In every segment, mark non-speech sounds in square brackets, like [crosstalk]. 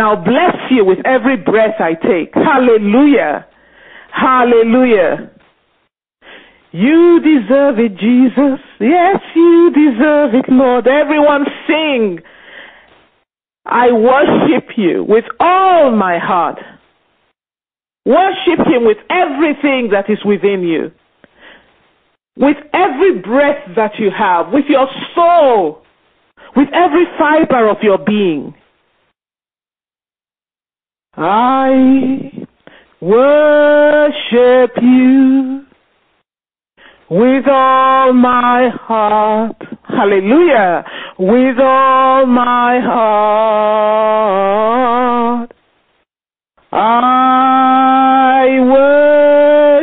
I'll bless you with every breath I take. Hallelujah. Hallelujah. You deserve it, Jesus. Yes, you deserve it, Lord. Everyone sing. I worship you with all my heart. Worship him with everything that is within you. With every breath that you have, with your soul, with every fiber of your being. I worship you with all my heart. Hallelujah. With all my heart. I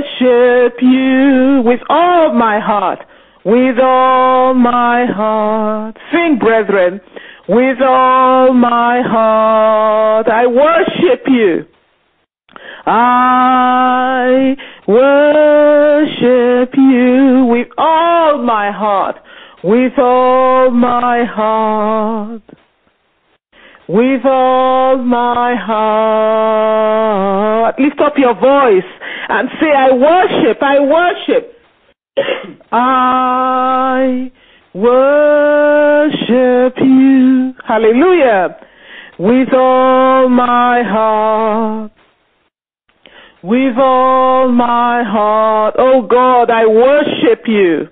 worship you with all my heart. With all my heart. Sing, brethren. With all my heart. I worship you. I worship you with all my heart, with all my heart, with all my heart. Lift up your voice and say, I worship, I worship. [clears throat] I worship you. Hallelujah. With all my heart with all my heart. Oh God, I worship you.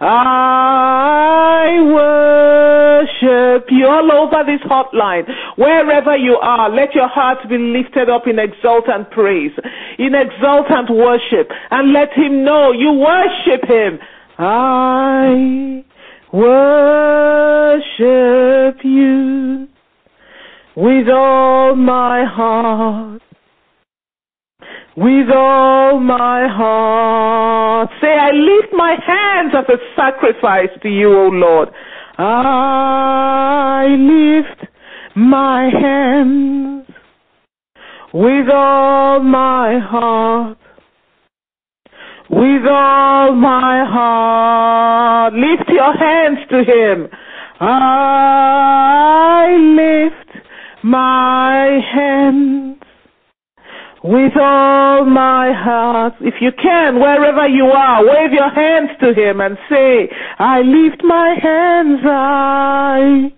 I worship you all over this hotline. Wherever you are, let your heart be lifted up in exultant praise, in exultant worship, and let him know you worship him. I worship you with all my heart with all my heart. Say, I lift my hands as a sacrifice to you, O Lord. I lift my hands with all my heart. With all my heart. Lift your hands to Him. I lift my hands with all my heart. If you can, wherever you are, wave your hands to Him and say, I lift my hands, I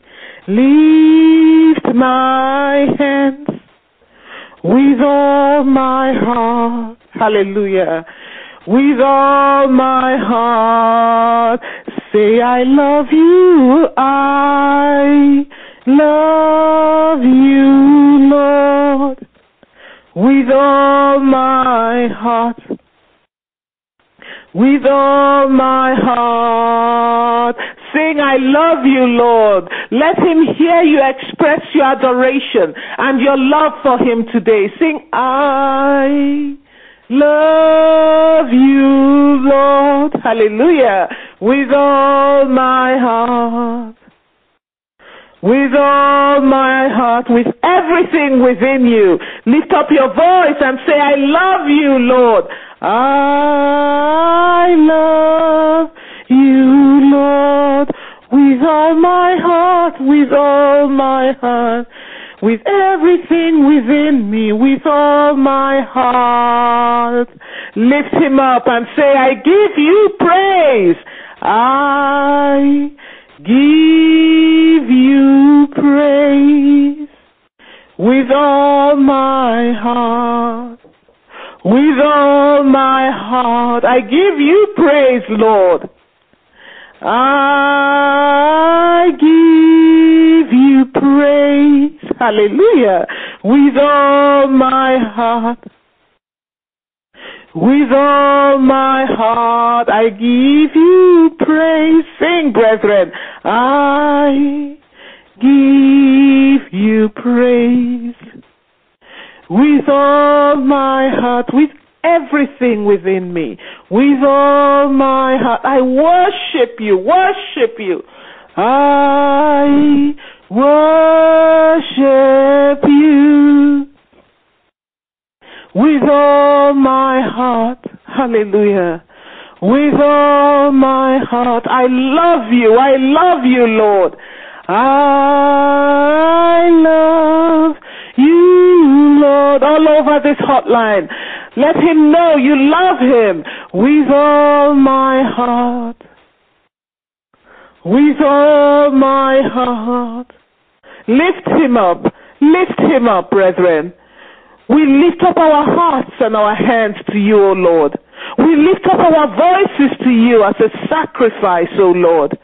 lift my hands with all my heart. Hallelujah. With all my heart. Say, I love you, I love you, Lord with all my heart. With all my heart. Sing, I love you, Lord. Let him hear you express your adoration and your love for him today. Sing, I love you, Lord. Hallelujah. With all my heart with all my heart, with everything within you. Lift up your voice and say, I love you, Lord. I love you, Lord, with all my heart, with all my heart, with everything within me, with all my heart. Lift him up and say, I give you praise. I give you praise with all my heart. With all my heart, I give you praise, Lord. I give. Hallelujah. With all my heart. With all my heart I give you praise. Sing, brethren. I give you praise. With all my heart, with everything within me, with all my heart, I worship you, worship you. I worship you with all my heart. Hallelujah. With all my heart. I love you. I love you, Lord. I love you, Lord, all over this hotline. Let him know you love him with all my heart. With all my heart. Lift him up. Lift him up, brethren. We lift up our hearts and our hands to you, O Lord. We lift up our voices to you as a sacrifice, O Lord.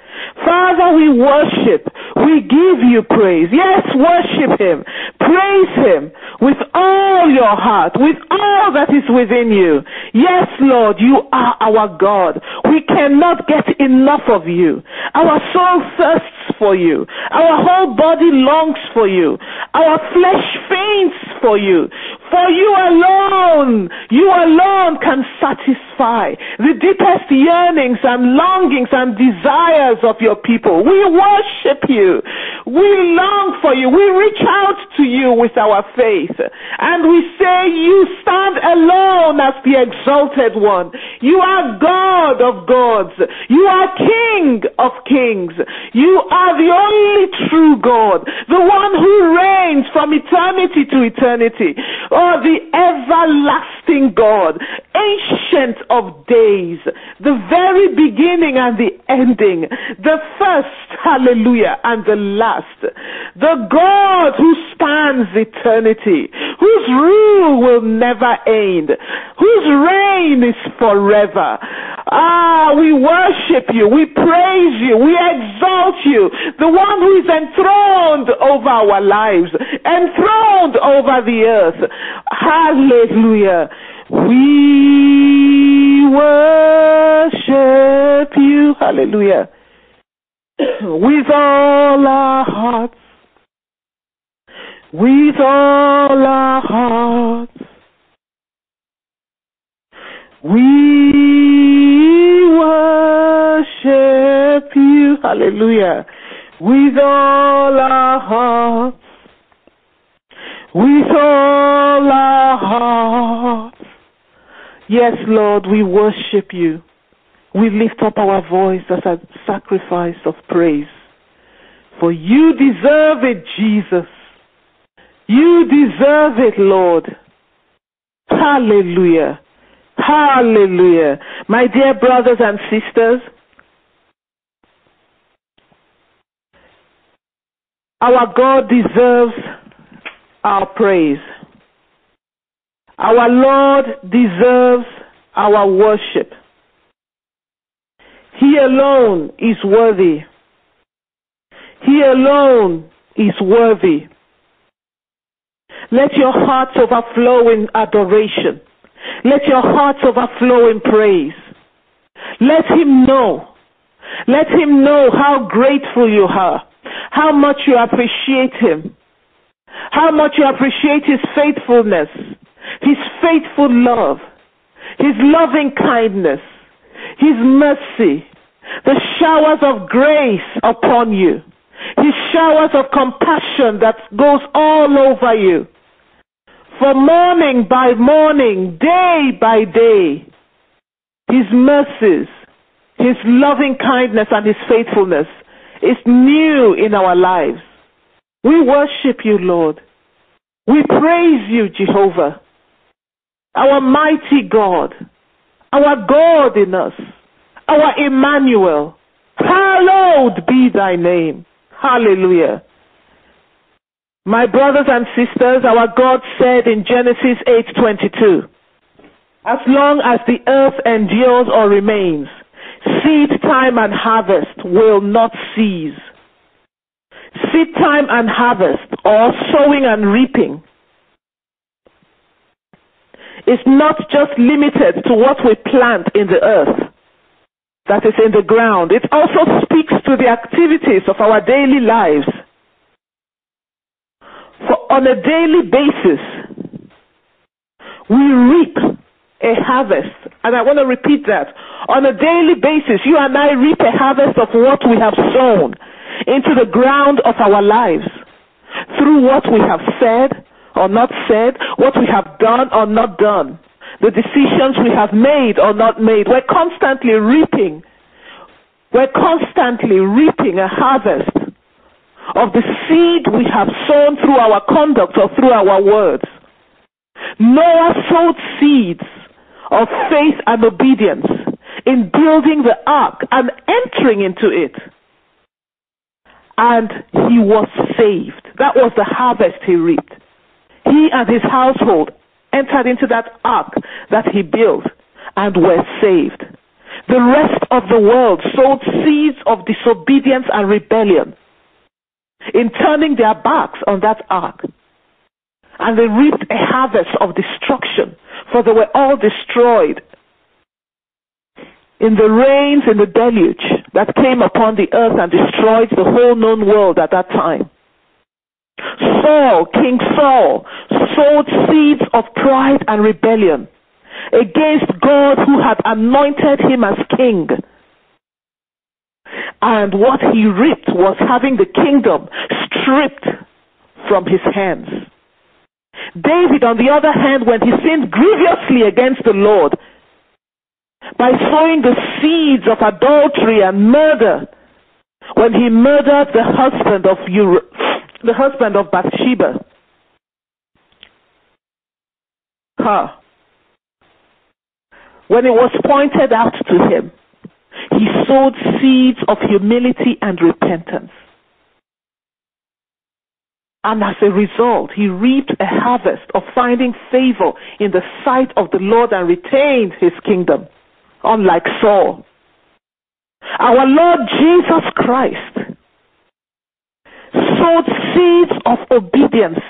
Father, we worship. We give you praise. Yes, worship him. Praise him with all your heart, with all that is within you. Yes, Lord, you are our God. We cannot get enough of you. Our soul thirsts for you. Our whole body longs for you. Our flesh faints for you. For you alone, you alone can satisfy the deepest yearnings and longings and desires of your people. We worship you. We long for you. We reach out to you with our faith. And we say you stand alone as the exalted one. You are God of gods. You are King of kings. You are the only true God. The one who reigns from eternity to eternity. Oh, the everlasting God, ancient of days, the very beginning and the ending, the first, hallelujah, and the last, the God who spans eternity, whose rule will never end, whose reign is forever. Ah, we worship you, we praise you, we exalt you, the one who is enthroned over our lives, enthroned over the earth. Hallelujah. We worship you. Hallelujah. With all our hearts. With all our hearts. We worship you. Hallelujah. With all our hearts. With all our hearts. Yes, Lord, we worship you. We lift up our voice as a sacrifice of praise. For you deserve it, Jesus. You deserve it, Lord. Hallelujah. Hallelujah. My dear brothers and sisters, our God deserves our praise. Our Lord deserves our worship. He alone is worthy. He alone is worthy. Let your hearts overflow in adoration. Let your hearts overflow in praise. Let him know. Let him know how grateful you are, how much you appreciate him, how much you appreciate his faithfulness, his faithful love, his loving kindness, his mercy, the showers of grace upon you, his showers of compassion that goes all over you. For morning by morning, day by day, his mercies, his loving kindness and his faithfulness is new in our lives. We worship you, Lord. We praise you, Jehovah our mighty God, our God in us, our Emmanuel. Hallowed be thy name. Hallelujah. My brothers and sisters, our God said in Genesis 8:22, as long as the earth endures or remains, seed time and harvest will not cease. Seed time and harvest, or sowing and reaping, is not just limited to what we plant in the earth that is in the ground. It also speaks to the activities of our daily lives. For on a daily basis, we reap a harvest. And I want to repeat that. On a daily basis, you and I reap a harvest of what we have sown into the ground of our lives through what we have said, or not said, what we have done or not done, the decisions we have made or not made. We're constantly reaping. We're constantly reaping a harvest of the seed we have sown through our conduct or through our words. Noah sowed seeds of faith and obedience in building the ark and entering into it. And he was saved. That was the harvest he reaped. He and his household entered into that ark that he built and were saved. The rest of the world sowed seeds of disobedience and rebellion in turning their backs on that ark. And they reaped a harvest of destruction, for they were all destroyed in the rains in the deluge that came upon the earth and destroyed the whole known world at that time. Saul, King Saul, sowed seeds of pride and rebellion against God who had anointed him as king. And what he reaped was having the kingdom stripped from his hands. David, on the other hand, when he sinned grievously against the Lord by sowing the seeds of adultery and murder, when he murdered the husband of Ur- the husband of Bathsheba. Huh. When it was pointed out to him, he sowed seeds of humility and repentance. And as a result, he reaped a harvest of finding favor in the sight of the Lord and retained his kingdom, unlike Saul. Our Lord Jesus Christ sowed seeds of obedience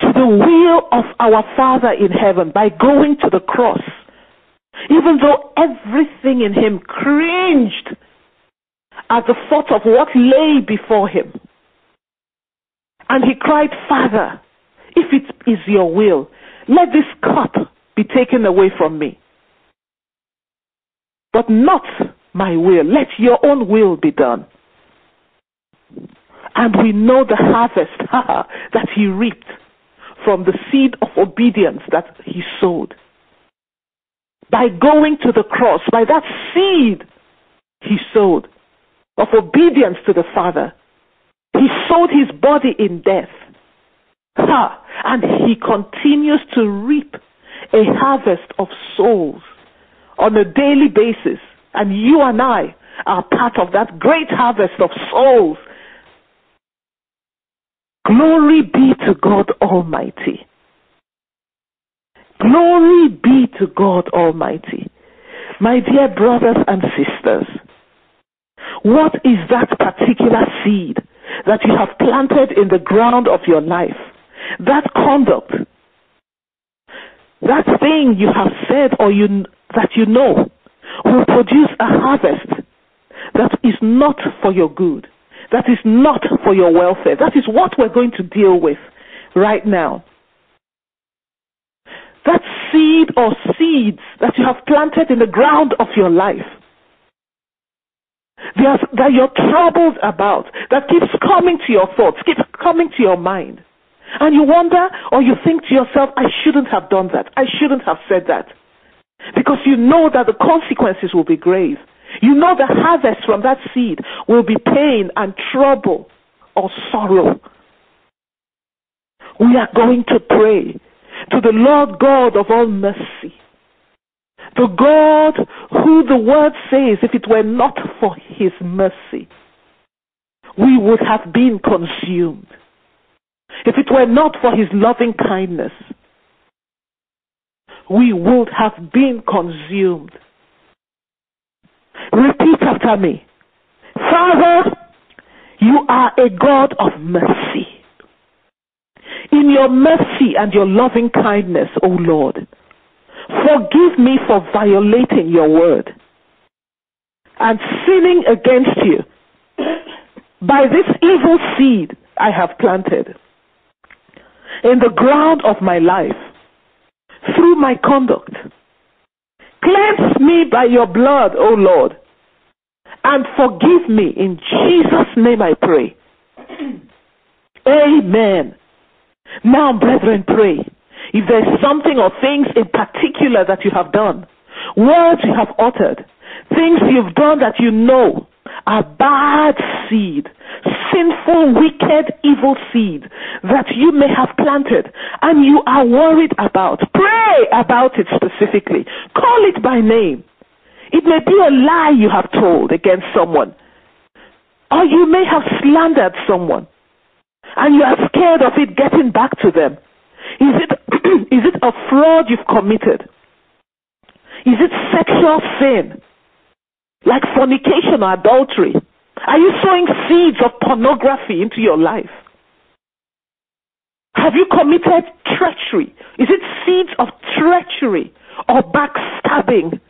to the will of our Father in heaven by going to the cross even though everything in him cringed at the thought of what lay before him. And he cried, Father, if it is your will, let this cup be taken away from me. But not my will. Let your own will be done. And we know the harvest [laughs] that he reaped from the seed of obedience that he sowed by going to the cross, by that seed he sowed of obedience to the Father. He sowed his body in death. Ha! And he continues to reap a harvest of souls on a daily basis. And you and I are part of that great harvest of souls. Glory be to God Almighty. Glory be to God Almighty. My dear brothers and sisters, what is that particular seed that you have planted in the ground of your life? That conduct, that thing you have said or you, that you know will produce a harvest that is not for your good, that is not for your welfare. That is what we're going to deal with right now that seed or seeds that you have planted in the ground of your life that you're troubled about, that keeps coming to your thoughts, keeps coming to your mind. And you wonder or you think to yourself, I shouldn't have done that. I shouldn't have said that. Because you know that the consequences will be grave. You know the harvest from that seed will be pain and trouble or sorrow. We are going to pray to the Lord God of all mercy. The God who the word says, if it were not for his mercy, we would have been consumed. If it were not for his loving kindness, we would have been consumed. Repeat after me. Father, you are a God of mercy in your mercy and your loving kindness, O Lord. Forgive me for violating your word and sinning against you by this evil seed I have planted in the ground of my life through my conduct. Cleanse me by your blood, O Lord, and forgive me. In Jesus' name I pray. [clears throat] Amen. Now, brethren, pray. If there's something or things in particular that you have done, words you have uttered, things you've done that you know are bad seed, sinful, wicked, evil seed that you may have planted and you are worried about, pray about it specifically. Call it by name. It may be a lie you have told against someone. Or you may have slandered someone and you are scared of it getting back to them. Is it, [clears throat] is it a fraud you've committed? Is it sexual sin? Like fornication or adultery? Are you sowing seeds of pornography into your life? Have you committed treachery? Is it seeds of treachery or backstabbing?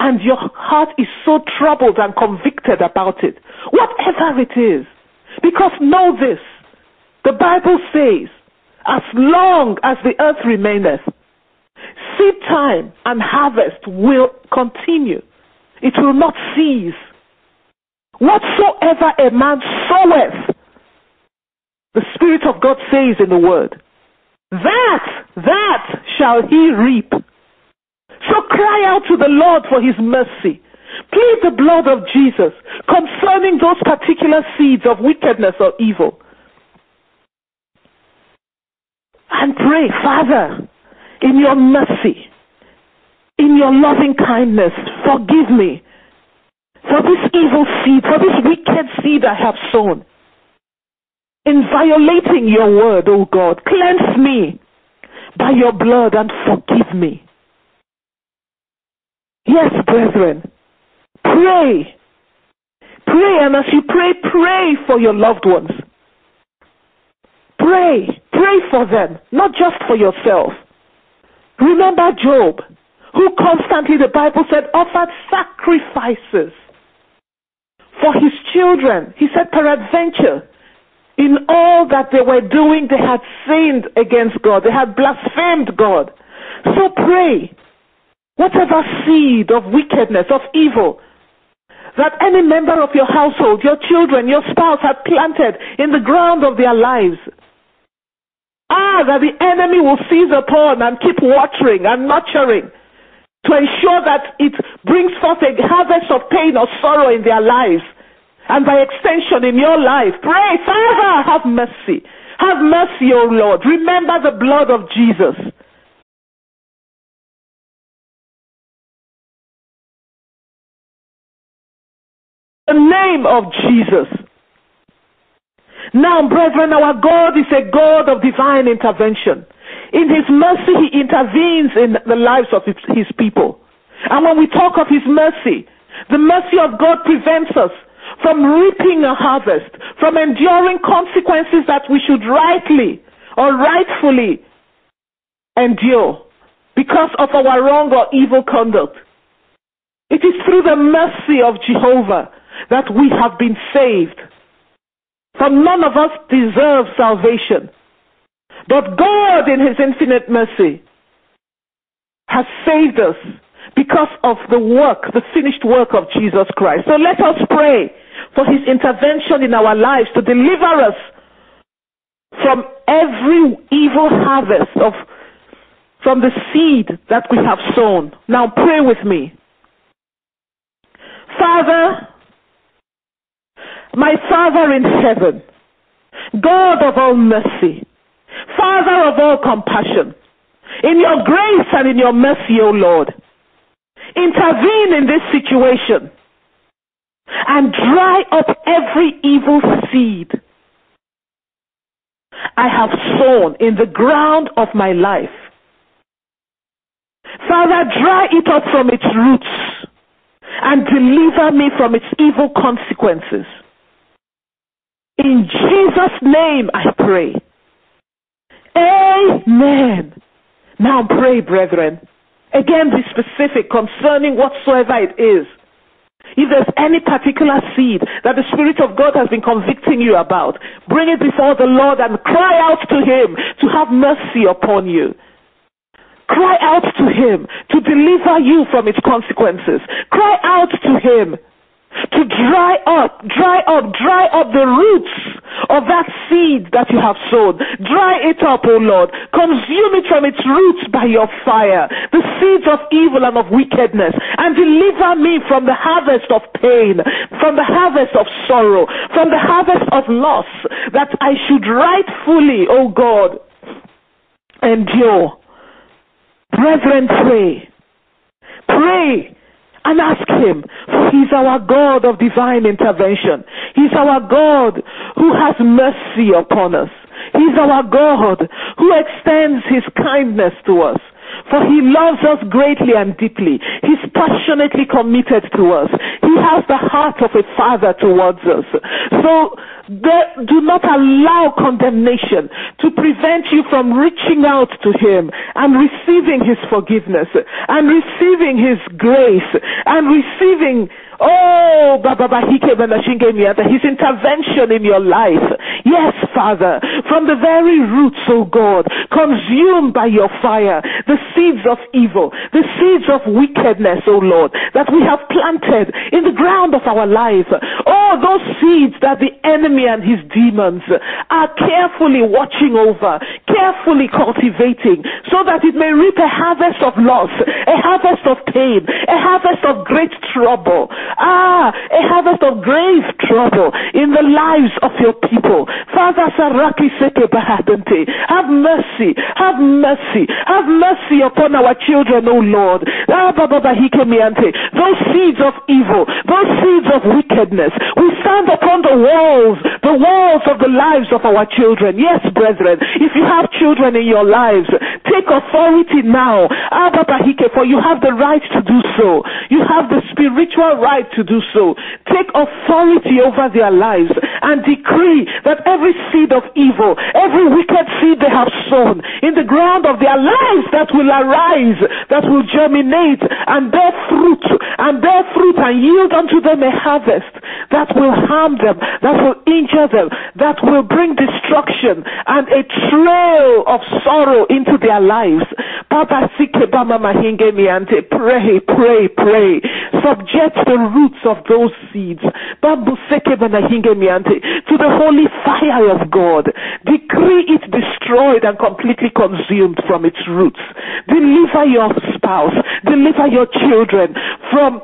And your heart is so troubled and convicted about it. Whatever it is. Because know this. The Bible says, as long as the earth remaineth, seed time and harvest will continue. It will not cease. Whatsoever a man soweth, the Spirit of God says in the Word, that, that shall he reap. So cry out to the Lord for his mercy. Plead the blood of Jesus concerning those particular seeds of wickedness or evil. And pray, Father, in your mercy, in your loving kindness, forgive me for this evil seed, for this wicked seed I have sown. In violating your word, O oh God, cleanse me by your blood and forgive me. Yes, brethren, pray. Pray, and as you pray, pray for your loved ones. Pray. Pray for them, not just for yourself. Remember Job, who constantly, the Bible said, offered sacrifices for his children. He said, peradventure, in all that they were doing, they had sinned against God. They had blasphemed God. So pray, whatever seed of wickedness, of evil, that any member of your household, your children, your spouse had planted in the ground of their lives. Ah, that the enemy will seize upon and keep watering and nurturing to ensure that it brings forth a harvest of pain or sorrow in their lives. And by extension in your life, pray, Father, have mercy. Have mercy, O Lord. Remember the blood of Jesus. The name of Jesus. Now, brethren, our God is a God of divine intervention. In His mercy, He intervenes in the lives of His people. And when we talk of His mercy, the mercy of God prevents us from reaping a harvest, from enduring consequences that we should rightly or rightfully endure because of our wrong or evil conduct. It is through the mercy of Jehovah that we have been saved. For none of us deserve salvation. But God, in His infinite mercy, has saved us because of the work, the finished work of Jesus Christ. So let us pray for His intervention in our lives to deliver us from every evil harvest of from the seed that we have sown. Now pray with me. Father, my Father in heaven, God of all mercy, Father of all compassion, in your grace and in your mercy, O Lord, intervene in this situation and dry up every evil seed I have sown in the ground of my life. Father, dry it up from its roots and deliver me from its evil consequences. In Jesus' name I pray. Amen. Now pray, brethren. Again, be specific concerning whatsoever it is. If there's any particular seed that the Spirit of God has been convicting you about, bring it before the Lord and cry out to Him to have mercy upon you. Cry out to Him to deliver you from its consequences. Cry out to Him to dry up, dry up, dry up the roots of that seed that you have sown. Dry it up, O Lord. Consume it from its roots by your fire. The seeds of evil and of wickedness. And deliver me from the harvest of pain, from the harvest of sorrow, from the harvest of loss that I should rightfully, O God, endure. Brethren, pray. Pray and ask Him. for He's our God of divine intervention. He's our God who has mercy upon us. He's our God who extends His kindness to us. For he loves us greatly and deeply. He's passionately committed to us. He has the heart of a father towards us. So do not allow condemnation to prevent you from reaching out to him and receiving his forgiveness and receiving his grace and receiving Oh, Baba His intervention in your life. Yes, Father, from the very roots, oh God, consumed by your fire, the seeds of evil, the seeds of wickedness, oh Lord, that we have planted in the ground of our life. Oh, those seeds that the enemy and his demons are carefully watching over, carefully cultivating, so that it may reap a harvest of loss, a harvest of pain, a harvest of great trouble. Ah, a harvest of grave trouble in the lives of your people. Father Saraki Seke Bahadente, have mercy, have mercy, have mercy upon our children, O Lord. Ah, those seeds of evil, those seeds of wickedness, we stand upon the walls, the walls of the lives of our children. Yes, brethren, if you have children in your lives, take authority now. Ah, for you have the right to do so. You have the spiritual right right to do so. Take authority over their lives and decree that every seed of evil, every wicked seed they have sown in the ground of their lives that will arise, that will germinate and bear fruit and bear fruit and yield unto them a harvest that will harm them, that will injure them, that will bring destruction and a trail of sorrow into their lives. Papa pray, pray, pray. Subject the roots of those seeds to the holy fire of God. Decree it destroyed and completely consumed from its roots. Deliver your spouse, deliver your children from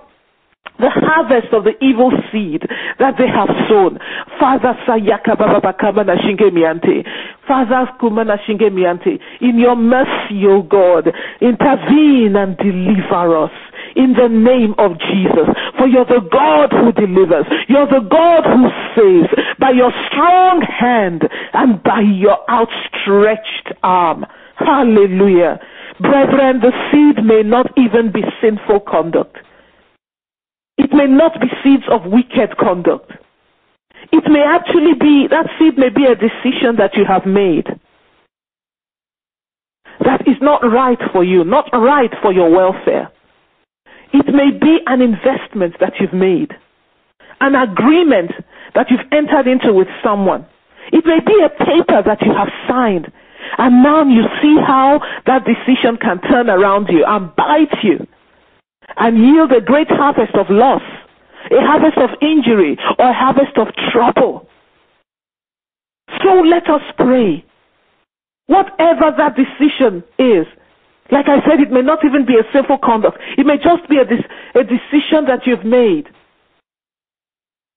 the harvest of the evil seed that they have sown. Father Sayaka Baba Kamana Shinge Miante. Father Kumana Shinge Miante. In your mercy, O God, intervene and deliver us in the name of Jesus. For you're the God who delivers. You're the God who saves by your strong hand and by your outstretched arm. Hallelujah. Brethren, the seed may not even be sinful conduct. It may not be seeds of wicked conduct. It may actually be, that seed may be a decision that you have made that is not right for you, not right for your welfare. It may be an investment that you've made, an agreement that you've entered into with someone. It may be a paper that you have signed, and now you see how that decision can turn around you and bite you and yield a great harvest of loss, a harvest of injury, or a harvest of trouble. So let us pray. Whatever that decision is, like I said, it may not even be a sinful conduct. It may just be a, a decision that you've made.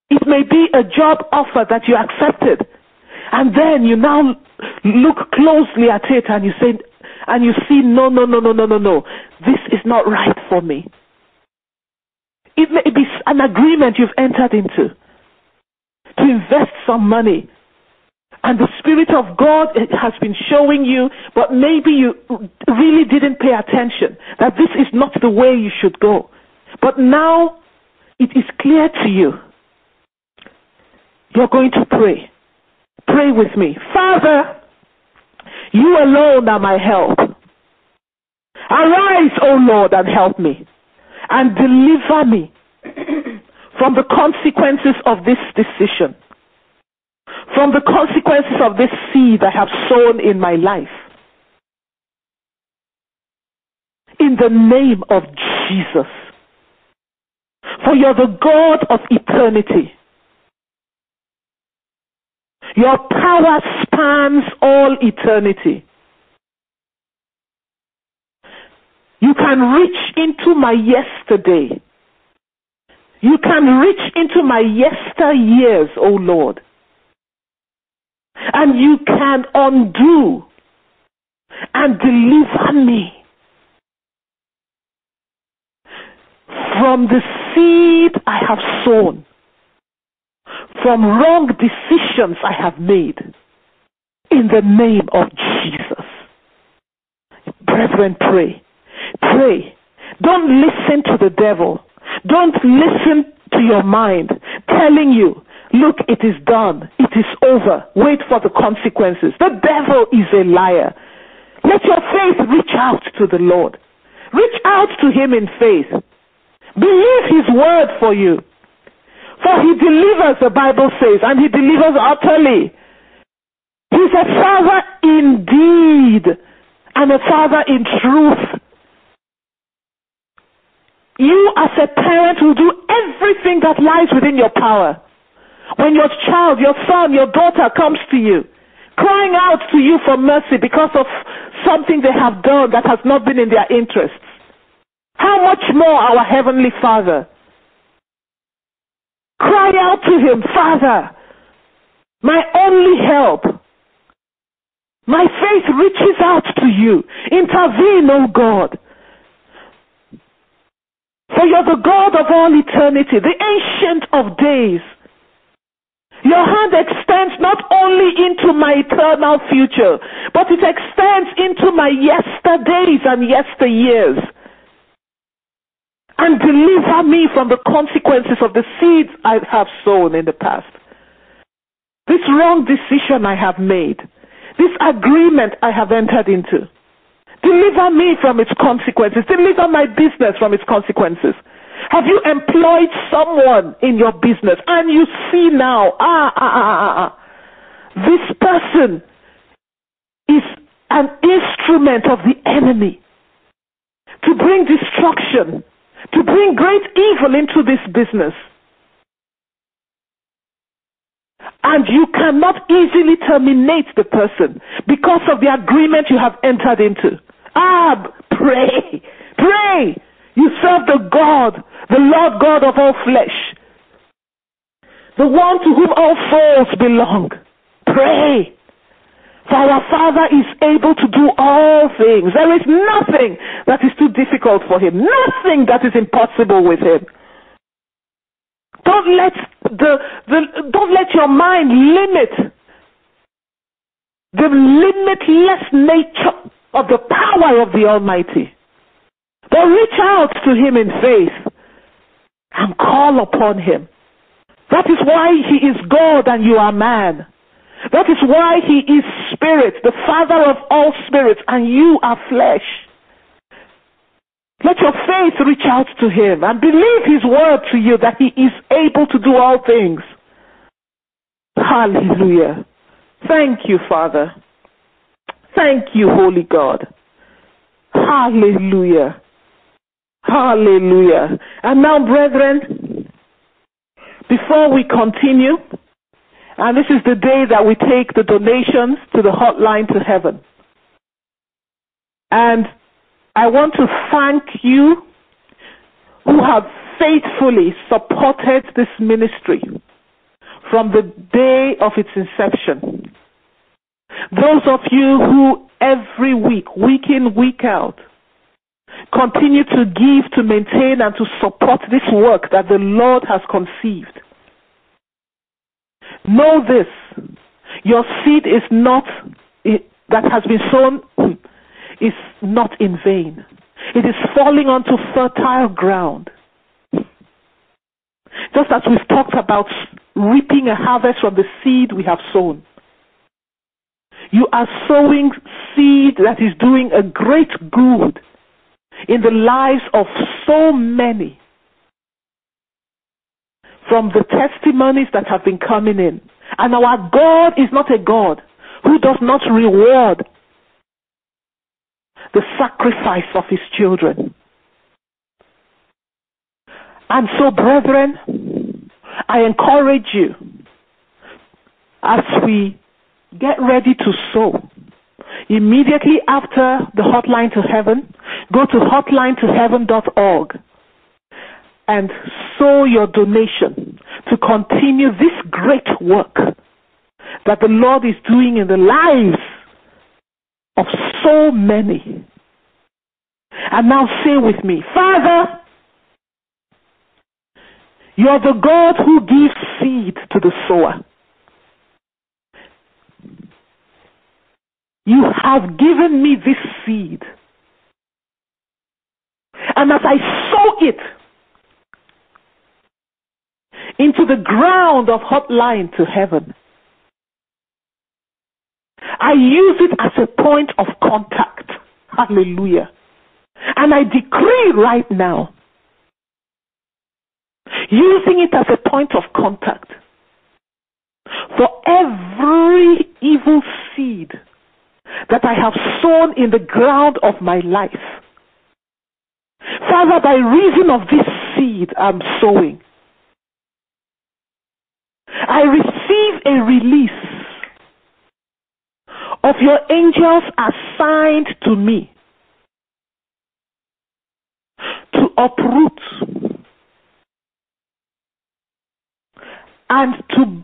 It may be a job offer that you accepted. And then you now look closely at it and you say, and you see, no, no, no, no, no, no, no. This is not right for me. It may be an agreement you've entered into to invest some money and the Spirit of God has been showing you, but maybe you really didn't pay attention that this is not the way you should go. But now it is clear to you. You're going to pray. Pray with me. Father, you alone are my help. Arise, O Lord, and help me, and deliver me [coughs] from the consequences of this decision from the consequences of this seed I have sown in my life. In the name of Jesus. For you're the God of eternity. Your power spans all eternity. You can reach into my yesterday. You can reach into my yester years, O oh Lord. And you can undo and deliver me from the seed I have sown, from wrong decisions I have made, in the name of Jesus. Brethren, pray. Pray. Don't listen to the devil. Don't listen to your mind telling you, look, it is done. It is over. Wait for the consequences. The devil is a liar. Let your faith reach out to the Lord. Reach out to him in faith. Believe his word for you. For he delivers, the Bible says, and he delivers utterly. He's a father indeed, and a father in truth. You, as a parent, will do everything that lies within your power. When your child, your son, your daughter comes to you, crying out to you for mercy because of something they have done that has not been in their interests, how much more our Heavenly Father? Cry out to Him, Father, my only help. My faith reaches out to you. Intervene, O God. For you're the God of all eternity, the ancient of days. Your hand extends not only into my eternal future, but it extends into my yesterdays and yesteryears. And deliver me from the consequences of the seeds I have sown in the past. This wrong decision I have made. This agreement I have entered into. Deliver me from its consequences. Deliver my business from its consequences. Have you employed someone in your business and you see now, ah, ah, ah, ah, ah, this person is an instrument of the enemy to bring destruction, to bring great evil into this business. And you cannot easily terminate the person because of the agreement you have entered into. Ah, pray, pray. You serve the God, the Lord God of all flesh, the one to whom all souls belong. Pray. For our Father is able to do all things. There is nothing that is too difficult for him, nothing that is impossible with him. Don't let the, the don't let your mind limit the limitless nature of the power of the Almighty. But reach out to Him in faith and call upon Him. That is why He is God and you are man. That is why He is Spirit, the Father of all spirits, and you are flesh. Let your faith reach out to Him and believe His word to you that He is able to do all things. Hallelujah. Thank you, Father. Thank you, Holy God. Hallelujah. Hallelujah. And now, brethren, before we continue, and this is the day that we take the donations to the hotline to heaven. And I want to thank you who have faithfully supported this ministry from the day of its inception. Those of you who every week, week in, week out, continue to give, to maintain, and to support this work that the Lord has conceived. Know this your seed is not, that has been sown, [clears throat] is not in vain. It is falling onto fertile ground. Just as we've talked about reaping a harvest from the seed we have sown. You are sowing seed that is doing a great good in the lives of so many from the testimonies that have been coming in. And our God is not a God who does not reward the sacrifice of his children. And so, brethren, I encourage you as we get ready to sow. Immediately after the hotline to heaven, go to hotlinetoheaven.org and sow your donation to continue this great work that the Lord is doing in the lives of so many. And now say with me, Father, you're the God who gives seed to the sower. You have given me this seed. And as I sow it into the ground of hotline to heaven, I use it as a point of contact. Hallelujah. And I decree right now, using it as a point of contact for every evil seed that I have sown in the ground of my life. Father, by reason of this seed I'm sowing, I receive a release of your angels assigned to me to uproot and to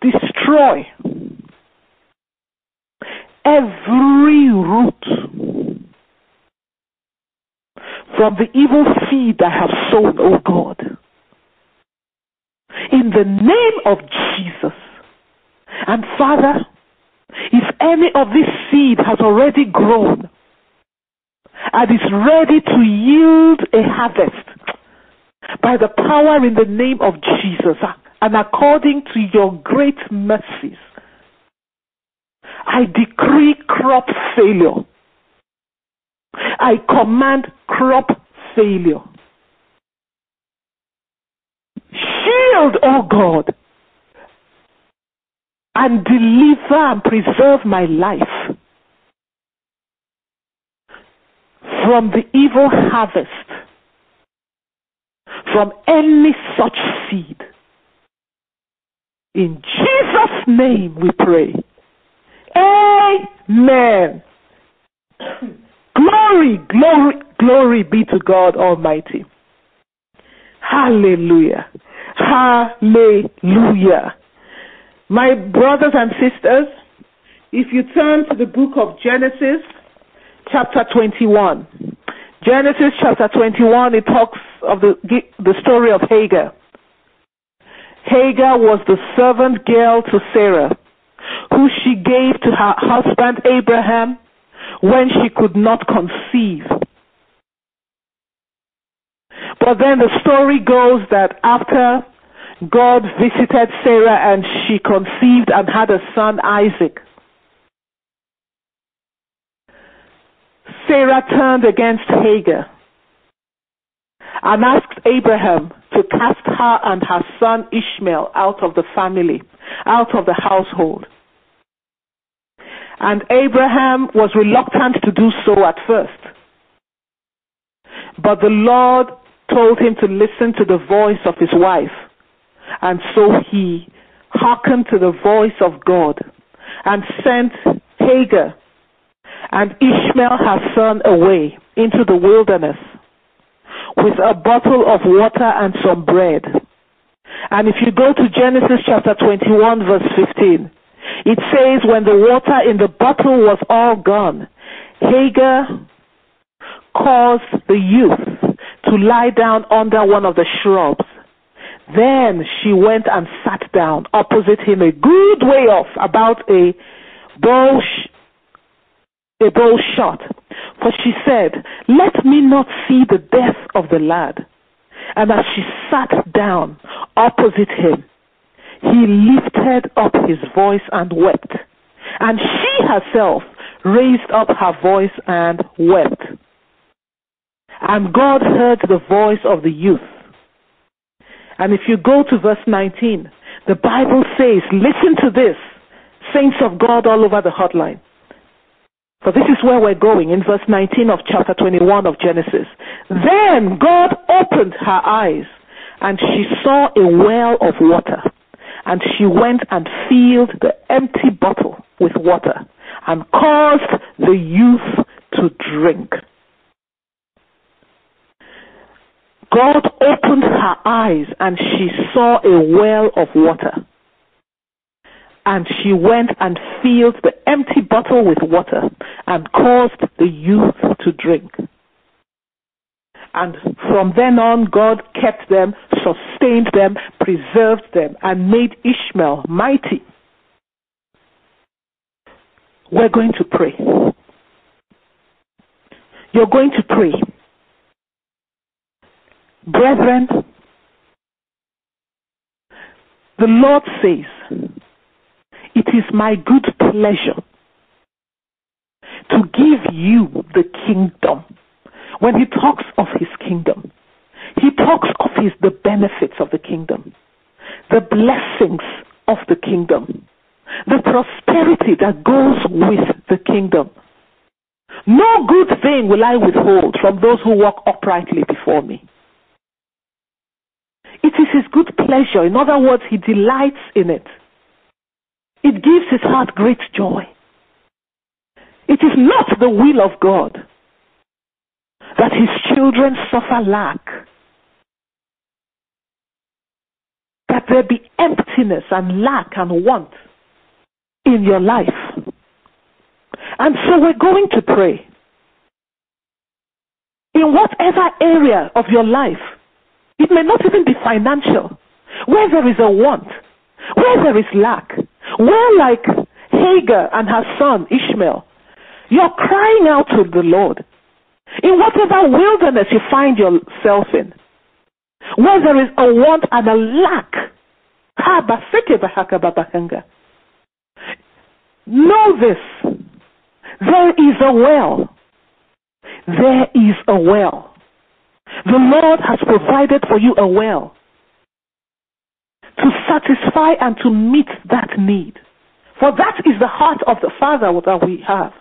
destroy every root from the evil seed I have sown, O God. In the name of Jesus. And Father, if any of this seed has already grown and is ready to yield a harvest by the power in the name of Jesus and according to your great mercies, I decree crop failure. I command crop failure. Shield, oh God, and deliver and preserve my life from the evil harvest, from any such seed. In Jesus' name we pray. Amen. Glory, glory, glory be to God Almighty. Hallelujah. Hallelujah. My brothers and sisters, if you turn to the book of Genesis, chapter 21. Genesis chapter 21, it talks of the, the story of Hagar. Hagar was the servant girl to Sarah who she gave to her husband Abraham when she could not conceive. But then the story goes that after God visited Sarah and she conceived and had a son, Isaac, Sarah turned against Hagar and asked Abraham to cast her and her son Ishmael out of the family, out of the household. And Abraham was reluctant to do so at first. But the Lord told him to listen to the voice of his wife. And so he hearkened to the voice of God and sent Hagar and Ishmael her son away into the wilderness with a bottle of water and some bread. And if you go to Genesis chapter 21 verse 15, it says, when the water in the bottle was all gone, Hagar caused the youth to lie down under one of the shrubs. Then she went and sat down opposite him a good way off, about a bow, sh- a bow shot. For she said, Let me not see the death of the lad. And as she sat down opposite him, he lifted up his voice and wept. And she herself raised up her voice and wept. And God heard the voice of the youth. And if you go to verse 19, the Bible says, listen to this, saints of God all over the hotline. For this is where we're going in verse 19 of chapter 21 of Genesis. Then God opened her eyes and she saw a well of water. And she went and filled the empty bottle with water and caused the youth to drink. God opened her eyes and she saw a well of water. And she went and filled the empty bottle with water and caused the youth to drink. And from then on, God kept them, sustained them, preserved them, and made Ishmael mighty. We're going to pray. You're going to pray. Brethren, the Lord says, It is my good pleasure to give you the kingdom when he talks of his kingdom, he talks of his the benefits of the kingdom, the blessings of the kingdom, the prosperity that goes with the kingdom. No good thing will I withhold from those who walk uprightly before me. It is his good pleasure. In other words, he delights in it. It gives his heart great joy. It is not the will of God that his children suffer lack. That there be emptiness and lack and want in your life. And so we're going to pray. In whatever area of your life, it may not even be financial, where there is a want, where there is lack, where like Hagar and her son Ishmael, you're crying out to the Lord in whatever wilderness you find yourself in, where there is a want and a lack, know this. There is a well. There is a well. The Lord has provided for you a well to satisfy and to meet that need. For that is the heart of the Father that we have.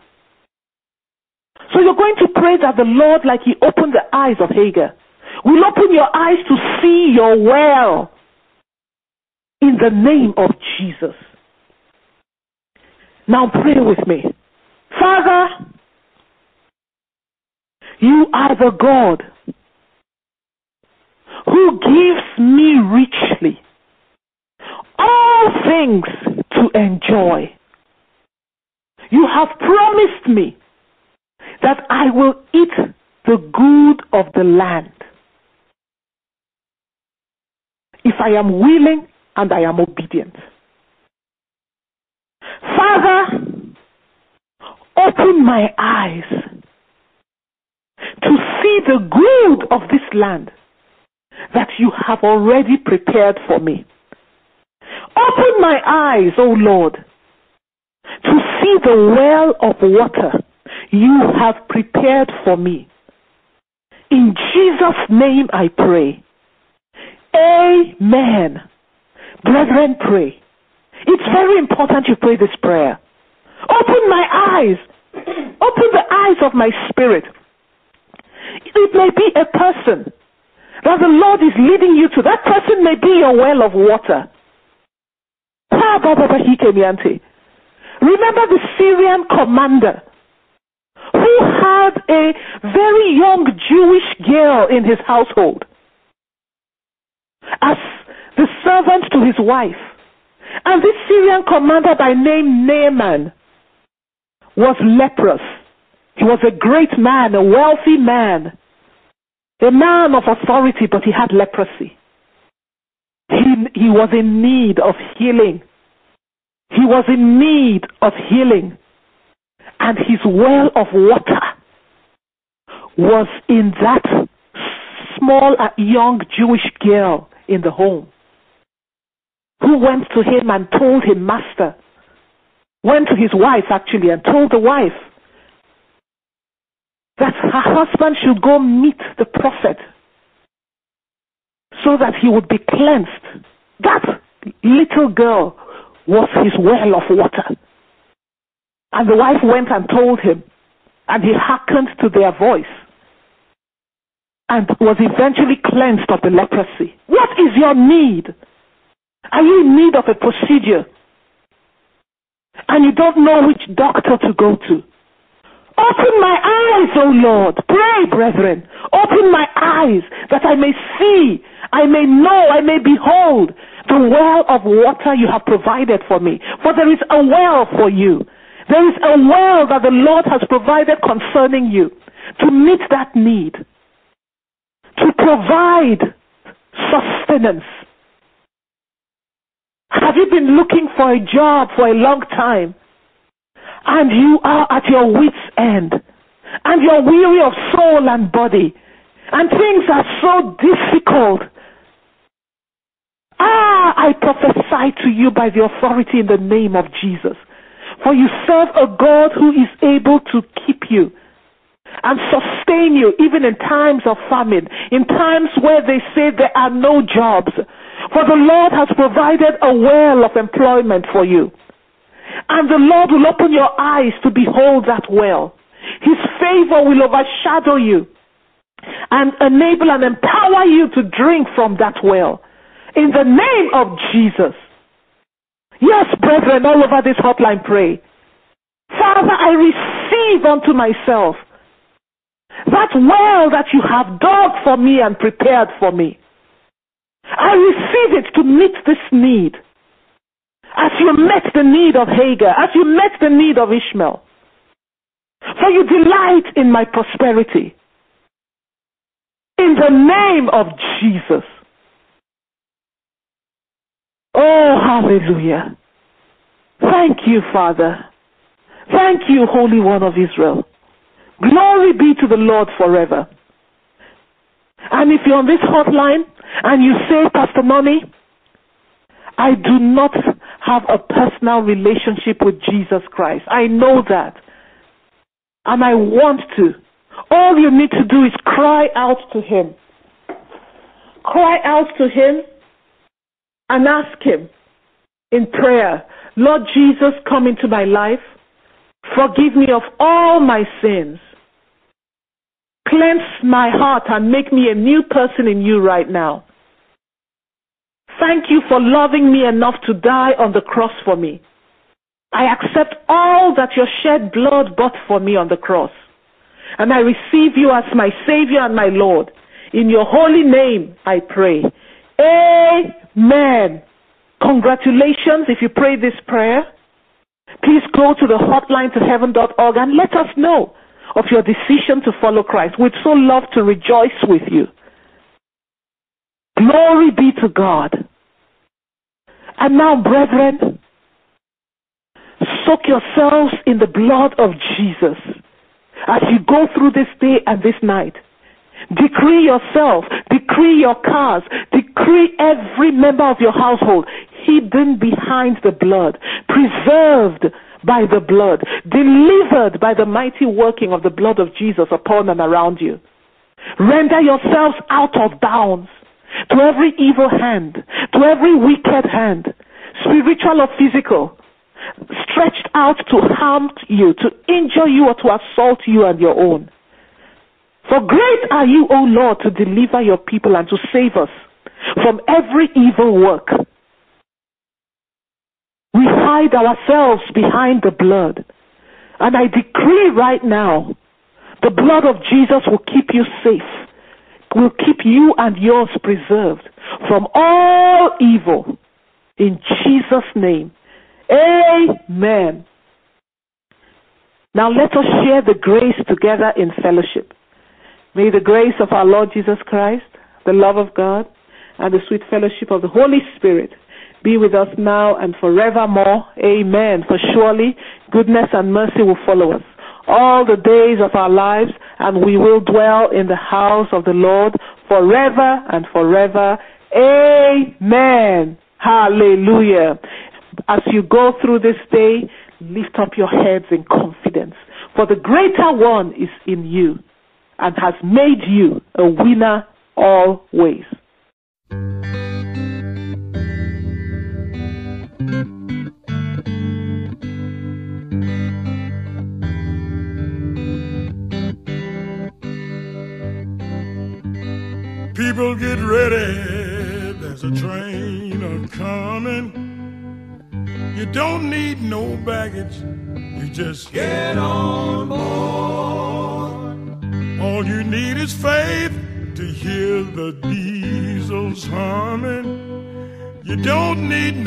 So you're going to pray that the Lord, like He opened the eyes of Hagar, will open your eyes to see your well in the name of Jesus. Now pray with me. Father, you are the God who gives me richly all things to enjoy. You have promised me that I will eat the good of the land. If I am willing and I am obedient. Father, open my eyes to see the good of this land that you have already prepared for me. Open my eyes, O Lord, to see the well of water you have prepared for me. In Jesus' name I pray. Amen. Brethren, pray. It's very important you pray this prayer. Open my eyes. Open the eyes of my spirit. It may be a person that the Lord is leading you to. That person may be your well of water. Remember the Syrian commander who had a very young Jewish girl in his household as the servant to his wife. And this Syrian commander by name Naaman was leprous. He was a great man, a wealthy man, a man of authority, but he had leprosy. He, he was in need of healing. He was in need of healing and his well of water was in that small young Jewish girl in the home who went to him and told him, Master, went to his wife actually and told the wife that her husband should go meet the prophet so that he would be cleansed. That little girl was his well of water. And the wife went and told him, and he hearkened to their voice. And was eventually cleansed of the leprosy. What is your need? Are you in need of a procedure? And you don't know which doctor to go to. Open my eyes, O Lord. Pray, brethren. Open my eyes that I may see, I may know, I may behold the well of water you have provided for me. For there is a well for you. There is a well that the Lord has provided concerning you to meet that need, to provide sustenance. Have you been looking for a job for a long time? And you are at your wits' end. And you're weary of soul and body. And things are so difficult. Ah, I prophesy to you by the authority in the name of Jesus. For you serve a God who is able to keep you and sustain you even in times of famine, in times where they say there are no jobs. For the Lord has provided a well of employment for you. And the Lord will open your eyes to behold that well. His favor will overshadow you and enable and empower you to drink from that well. In the name of Jesus. Yes, brethren, all over this hotline pray. Father, I receive unto myself that well that you have dug for me and prepared for me. I receive it to meet this need. As you met the need of Hagar, as you met the need of Ishmael. For you delight in my prosperity. In the name of Jesus. Oh, hallelujah. Thank you, Father. Thank you, Holy One of Israel. Glory be to the Lord forever. And if you're on this hotline and you say, Pastor Money, I do not have a personal relationship with Jesus Christ. I know that. And I want to. All you need to do is cry out to Him. Cry out to Him and ask Him in prayer, Lord Jesus, come into my life. Forgive me of all my sins. Cleanse my heart and make me a new person in you right now. Thank you for loving me enough to die on the cross for me. I accept all that your shed blood bought for me on the cross. And I receive you as my Savior and my Lord. In your holy name, I pray. Amen. Congratulations if you pray this prayer. Please go to the hotline to heaven.org and let us know of your decision to follow Christ. We'd so love to rejoice with you. Glory be to God. And now, brethren, soak yourselves in the blood of Jesus as you go through this day and this night. Decree yourself, decree your cars, decree every member of your household hidden behind the blood, preserved by the blood, delivered by the mighty working of the blood of Jesus upon and around you. Render yourselves out of bounds to every evil hand, to every wicked hand, spiritual or physical, stretched out to harm you, to injure you, or to assault you and your own. For great are you, O Lord, to deliver your people and to save us from every evil work. Hide ourselves behind the blood. And I decree right now, the blood of Jesus will keep you safe will keep you and yours preserved from all evil. In Jesus' name. Amen. Now let us share the grace together in fellowship. May the grace of our Lord Jesus Christ, the love of God, and the sweet fellowship of the Holy Spirit be with us now and forevermore. Amen. For surely goodness and mercy will follow us all the days of our lives, and we will dwell in the house of the Lord forever and forever. Amen. Hallelujah. As you go through this day, lift up your heads in confidence, for the greater one is in you and has made you a winner always. People get ready, there's a train a coming. You don't need no baggage, you just get on board. All you need is faith to hear the diesels humming. You don't need no